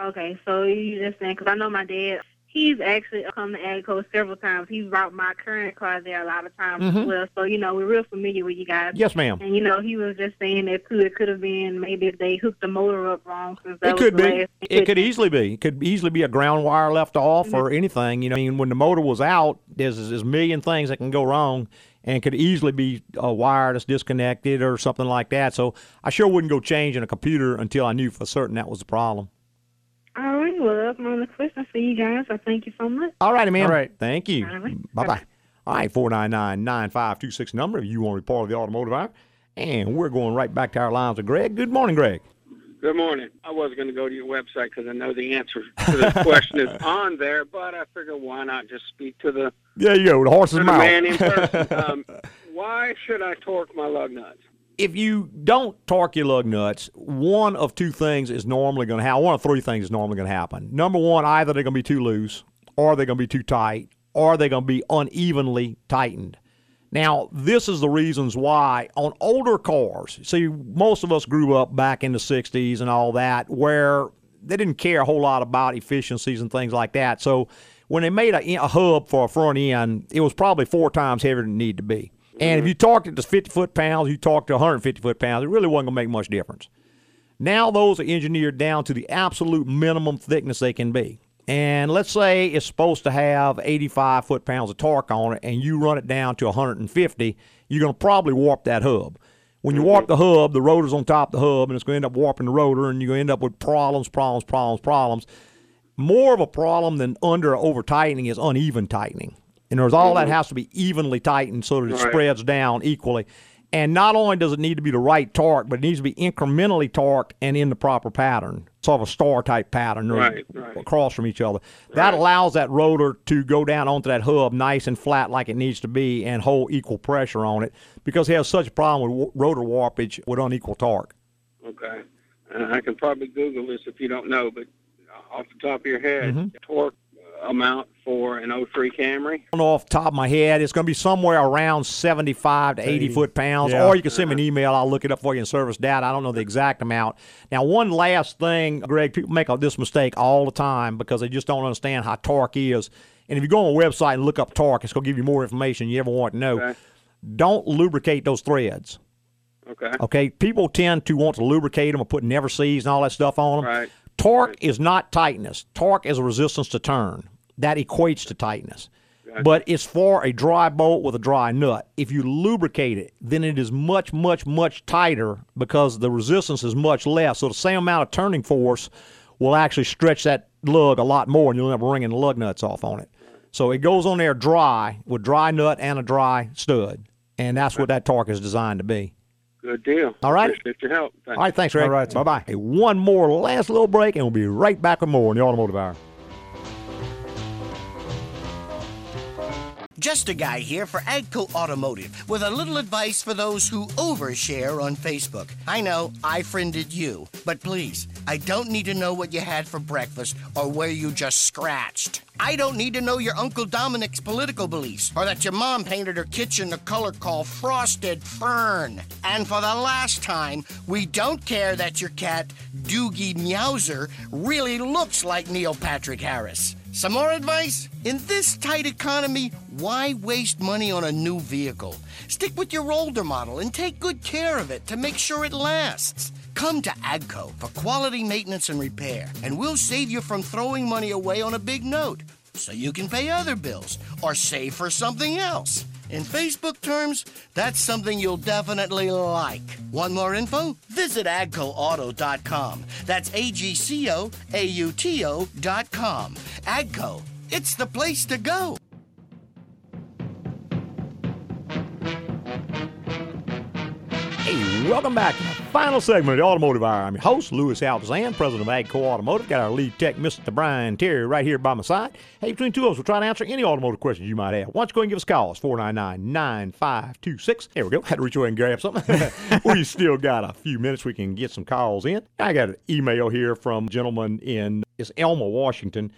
M: Okay, so you just saying because I know my dad. He's actually come to Agco several times. He's brought my current car there a lot of times
A: Mhm.
M: as well. So you know we're real familiar with you guys.
A: Yes, ma'am.
M: And you know he was just saying that too. It could have been maybe if they hooked the motor up wrong. Since that
A: it could be.
M: last-
A: It could easily be. It could easily be a ground wire left off or anything. You know, I mean, when the motor was out, there's there's a million things that can go wrong, and could easily be a wire that's disconnected or something like that. So I sure wouldn't go changing a computer until I knew for certain that was the problem.
M: All right. Well, that's my only question for you guys. I thank you so much.
A: All righty, ma'am.
M: All right.
A: Thank you.
M: All right.
A: Bye bye. All right, 499 9526 number if you want to be part of the automotive hour. And we're going right back to our lines with Greg. Good morning, Greg.
N: Good morning. I was going to go to your website because I know the answer to this question is [laughs] on there, but I figured why not just speak to the,
A: yeah, you go, the horse's
N: to the
A: mouth.
N: man in person. [laughs] um, why should I torque my lug nuts?
A: If you don't torque your lug nuts, one of two things is normally going to happen. One of three things is normally going to happen. Number one, either they're going to be too loose, or they're going to be too tight, or they're going to be unevenly tightened. Now, this is the reasons why on older cars, see, most of us grew up back in the 60s and all that, where they didn't care a whole lot about efficiencies and things like that. So when they made a, a hub for a front end, it was probably four times heavier than it needed to be. And if mm-hmm. you talked it to 50 foot pounds, you talked to 150 foot pounds, it really wasn't going to make much difference. Now those are engineered down to the absolute minimum thickness they can be. And let's say it's supposed to have 85 foot pounds of torque on it, and you run it down to 150, you're going to probably warp that hub. When you warp mm-hmm. the hub, the rotor's on top of the hub, and it's going to end up warping the rotor, and you're going to end up with problems, problems, problems, problems. More of a problem than under or over tightening is uneven tightening. And there's all that has to be evenly tightened so that it
O: Right.
A: spreads down equally. And not only does it need to be the right torque, but it needs to be incrementally torqued and in the proper pattern, sort of a star type pattern,
N: Right, right.
A: across from each other. That allows that rotor to go down onto that hub nice and flat like it needs to be and hold equal pressure on it because it has such a problem with rotor warpage with unequal torque.
N: Okay. Uh, I can probably Google this if you don't know, but off the top of your head,
A: Mhm.
N: torque amount for an 03 Camry?
A: I don't know off the top of my head. It's going to be somewhere around 75 to 80 foot pounds.
O: Yeah.
A: Or you can send me an email. I'll look it up for you in service data. I don't know the exact amount. Now, one last thing, Greg, people make this mistake all the time because they just don't understand how torque is. And if you go on a website and look up torque, it's going to give you more information you ever want to know.
N: Okay.
A: Don't lubricate those threads.
N: Okay.
A: Okay, people tend to want to lubricate them or put Never-Seez and all that stuff on them.
N: Right.
A: Torque is not tightness. Torque is a resistance to turn. That equates to tightness. But it's for a dry bolt with a dry nut. If you lubricate it, then it is much, much, much tighter because the resistance is much less. So the same amount of turning force will actually stretch that lug a lot more, and you'll end up wringing the lug nuts off on it. So it goes on there dry with dry nut and a dry stud, and that's what that torque is designed to be.
N: Good deal.
A: All right.
N: Appreciate your help. Thanks.
A: All right, thanks, Greg. All right, bye bye. Hey, one more last little break, and we'll be right back with more in the Automotive Hour.
G: Just a guy here for Agco Automotive with a little advice for those who overshare on Facebook. I know I friended you, but please, I don't need to know what you had for breakfast or where you just scratched. I don't need to know your Uncle Dominic's political beliefs or that your mom painted her kitchen the color called frosted fern. And for the last time, we don't care that your cat, Doogie Meowser, really looks like Neil Patrick Harris. Some more advice? In this tight economy, why waste money on a new vehicle? Stick with your older model and take good care of it to make sure it lasts. Come to AGCO for quality maintenance and repair, and we'll save you from throwing money away on a big note so you can pay other bills or save for something else. In Facebook terms, that's something you'll definitely like. Want more info? Visit agcoauto.com. That's A G C O A U T O.com. Agco, it's the place to go.
A: Hey, welcome back to the final segment of the Automotive Hour. I'm your host, Louis Altazan, president of AGCO Automotive. Got our lead tech, Mr. Brian Terry, right here by my side. Hey, between two of us, we'll try to answer any automotive questions you might have. Why don't you go and give us a call? It's 499-9526. There we go. [laughs] Had to reach away and grab something. [laughs] we still got a few minutes. We can get some calls in. I got an email here from a gentleman in it's Elma, Washington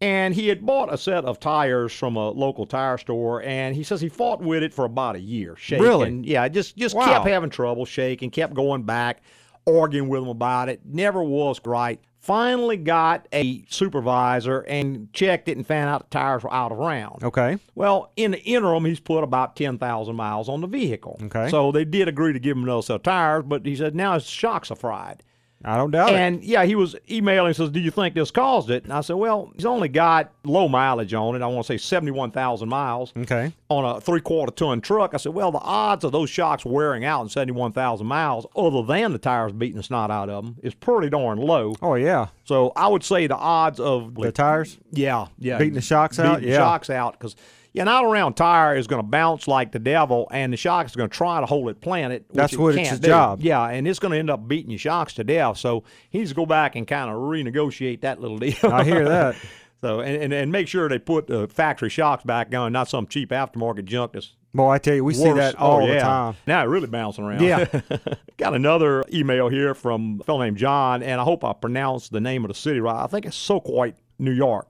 A: and he had bought a set of tires from a local tire store and he says he fought with it for about a year shaking
B: Really?
A: yeah just just
B: Wow.
A: kept having trouble shaking kept going back arguing with him about it never was right finally got a supervisor and checked it and found out the tires were out of round
B: Okay.
A: well, in the interim, he's put about 10,000 miles on the vehicle.
B: Okay.
A: So they did agree to give him another set of tires, but he said now his shocks are fried.
B: I don't doubt it.
A: And yeah, he was emailing says, "Do you think this caused it?" And I said, "Well, he's only got low mileage on it. I want to say seventy-one thousand miles
B: Okay.
A: on a three-quarter ton truck." I said, "Well, the odds of those shocks wearing out in seventy-one thousand miles, other than the tires beating the snot out of them, is pretty darn low."
B: Oh yeah.
A: So I would say the odds of
B: The tires?
A: yeah, yeah,
B: Beating the shocks out?
A: beating the
B: Yeah.
A: shocks out because yeah, an out-around tire is going to bounce like the devil, and the shock is going to try to hold it planted.
B: That's
A: it
B: what it's his
A: do.
B: job.
A: Yeah, and it's going to end up beating your shocks to death. So he needs to go back and kind of renegotiate that little [laughs] deal.
B: I hear that. [laughs]
A: so and, and and make sure they put the factory shocks back on, not some cheap aftermarket junk that's
B: Boy, I tell you, we see
A: worse.
B: that
A: Oh,
B: all the time.
A: Now really bouncing around.
B: Yeah. [laughs]
A: Got another email here from a fellow named John, and I hope I pronounced the name of the city right. I think it's Sauquoit, New York.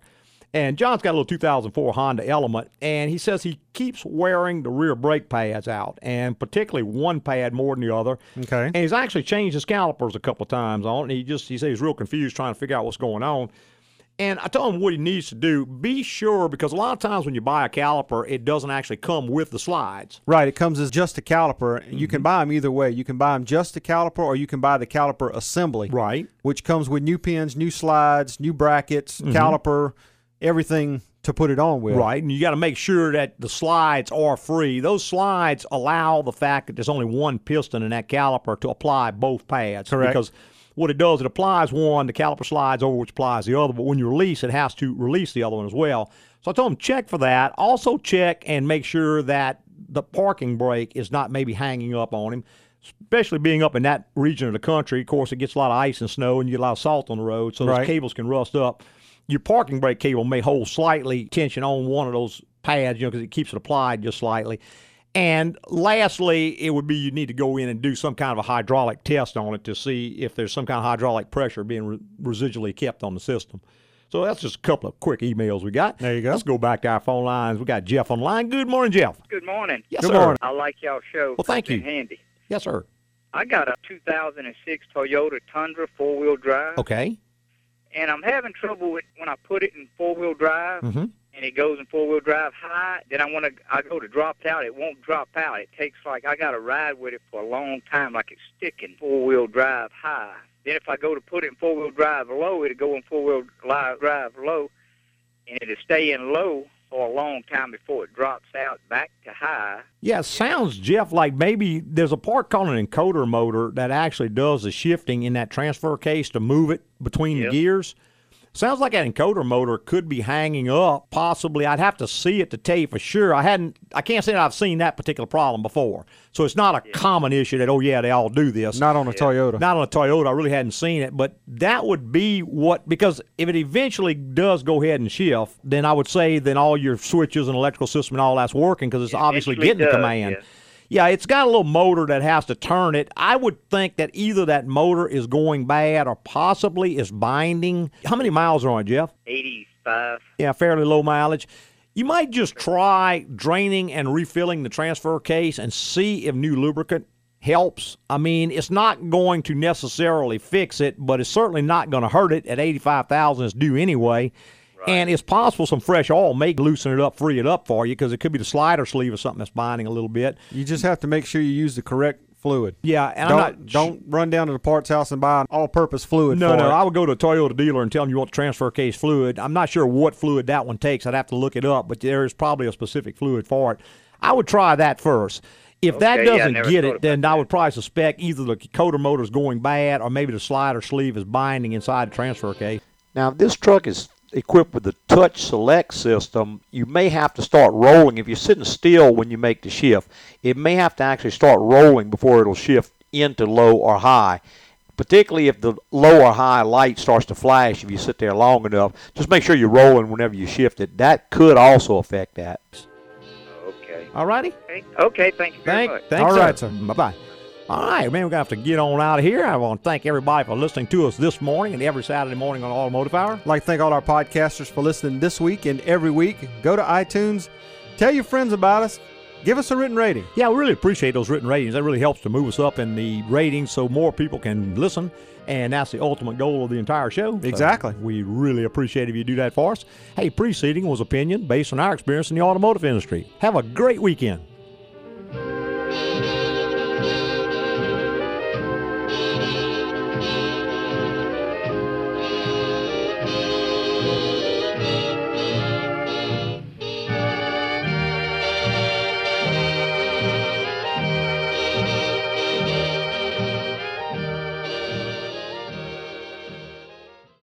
A: And John's got a little 2004 Honda Element, and he says he keeps wearing the rear brake pads out, and particularly one pad more than the other.
B: Okay.
A: And he's actually changed his calipers a couple of times on it. And he just he says he's real confused trying to figure out what's going on. And I told him what he needs to do. Be sure because a lot of times when you buy a caliper, it doesn't actually come with the slides.
B: Right, it comes as just a caliper. You
A: Mm-hmm.
B: can buy them either way. You can buy them just a caliper, or you can buy the caliper assembly,
A: Right.
B: which comes with new pins, new slides, new brackets,
A: Mhm.
B: caliper, everything to put it on with.
A: Right, and you got to make sure that the slides are free. Those slides allow the fact that there's only one piston in that caliper to apply both pads.
B: Correct.
A: Because what it does, it applies one, the caliper slides over, which applies the other. But when you release, it has to release the other one as well. So I told him check for that. Also check and make sure that the parking brake is not maybe hanging up on him. Especially being up in that region of the country, of course, it gets a lot of ice and snow, and you get a lot of salt on the road, so those cables can rust up your parking brake cable may hold slightly tension on one of those pads, you know, because it keeps it applied just slightly. And lastly, it would be you need to go in and do some kind of a hydraulic test on it to see if there's some kind of hydraulic pressure being re- residually kept on the system. So that's just a couple of quick emails we got.
B: There you go.
A: Let's go back to our phone lines. We got Jeff on line. Good morning, Jeff.
O: Good morning.
A: Yes, Good sir. morning.
O: I like y'all show.
A: Well, thank
O: It's
A: you.
O: Handy.
A: Yes, sir.
O: I got a 2006 Toyota Tundra four-wheel drive,
A: Okay.
O: And I'm having trouble with when I put it in four-wheel drive,
A: Mm-hmm.
O: and it goes in four-wheel drive high. Then I want to, I go to drop out. It won't drop out. It takes like I got to ride with it for a long time, like it's sticking four-wheel drive high. Then if I go to put it in four-wheel drive low, it'll go in four-wheel li- drive low, and it'll stay in low for a long time before it drops out back to high.
A: Yeah, sounds, Jeff, like maybe there's a part called an encoder motor that actually does the shifting in that transfer case to move it between
O: Yep.
A: the gears. Sounds like that encoder motor could be hanging up. Possibly, I'd have to see it to tell you for sure. I hadn't, I can't say that I've seen that particular problem before. So it's not a common issue that oh yeah they all do this.
B: Not on a Toyota.
A: Not on a Toyota. I really hadn't seen it, but that would be what because if it eventually does go ahead and shift, then I would say then all your switches and electrical system and all that's working because it's obviously
O: eventually
A: getting the command.
O: yes.
A: Yeah, it's got a little motor that has to turn it. I would think that either that motor is going bad or possibly is binding. How many miles are on it, Jeff?
O: 85.
A: Yeah, fairly low mileage. You might just try draining and refilling the transfer case and see if new lubricant helps. I mean, it's not going to necessarily fix it, but it's certainly not going to hurt it at 85,000 is due anyway. And it's possible some fresh oil may loosen it up, free it up for you, because it could be the slider sleeve or something that's binding a little bit.
B: You just have to make sure you use the correct fluid.
A: Yeah, and
B: don't,
A: I'm not
B: don't run down to the parts house and buy an all-purpose fluid.
A: No,
B: for
A: no.
B: it.
A: I would go to a Toyota dealer and tell them you want the transfer case fluid. I'm not sure what fluid that one takes. I'd have to look it up, but there is probably a specific fluid for it. I would try that first. If that
O: Okay, yeah,
A: doesn't
O: never
A: get it, then I would probably suspect either the coder motor is going bad or maybe the slider sleeve is binding inside the transfer case.
P: Now, if this truck is equipped with the touch select system, you may have to start rolling. If you're sitting still when you make the shift, it may have to actually start rolling before it'll shift into low or high. Particularly if the low or high light starts to flash if you sit there long enough. Just make sure you're rolling whenever you shift it. That could also affect that.
O: Okay.
A: All righty.
O: Okay. Okay. Thank you very
A: Thank,
O: much.
A: thanks,
B: All right, sir.
A: Bye bye. All right, man, we're going to have to get on out of here. I want to thank everybody for listening to us this morning and every Saturday morning on Automotive Hour.
B: I'd like to thank all our podcasters for listening this week and every week. Go to iTunes, tell your friends about us, give us a written rating.
A: Yeah, we really appreciate those written ratings. That really helps to move us up in the ratings so more people can listen. And that's the ultimate goal of the entire show. So
B: Exactly.
A: we really appreciate if you do that for us. Hey, preceding was opinion based on our experience in the automotive industry. Have a great weekend.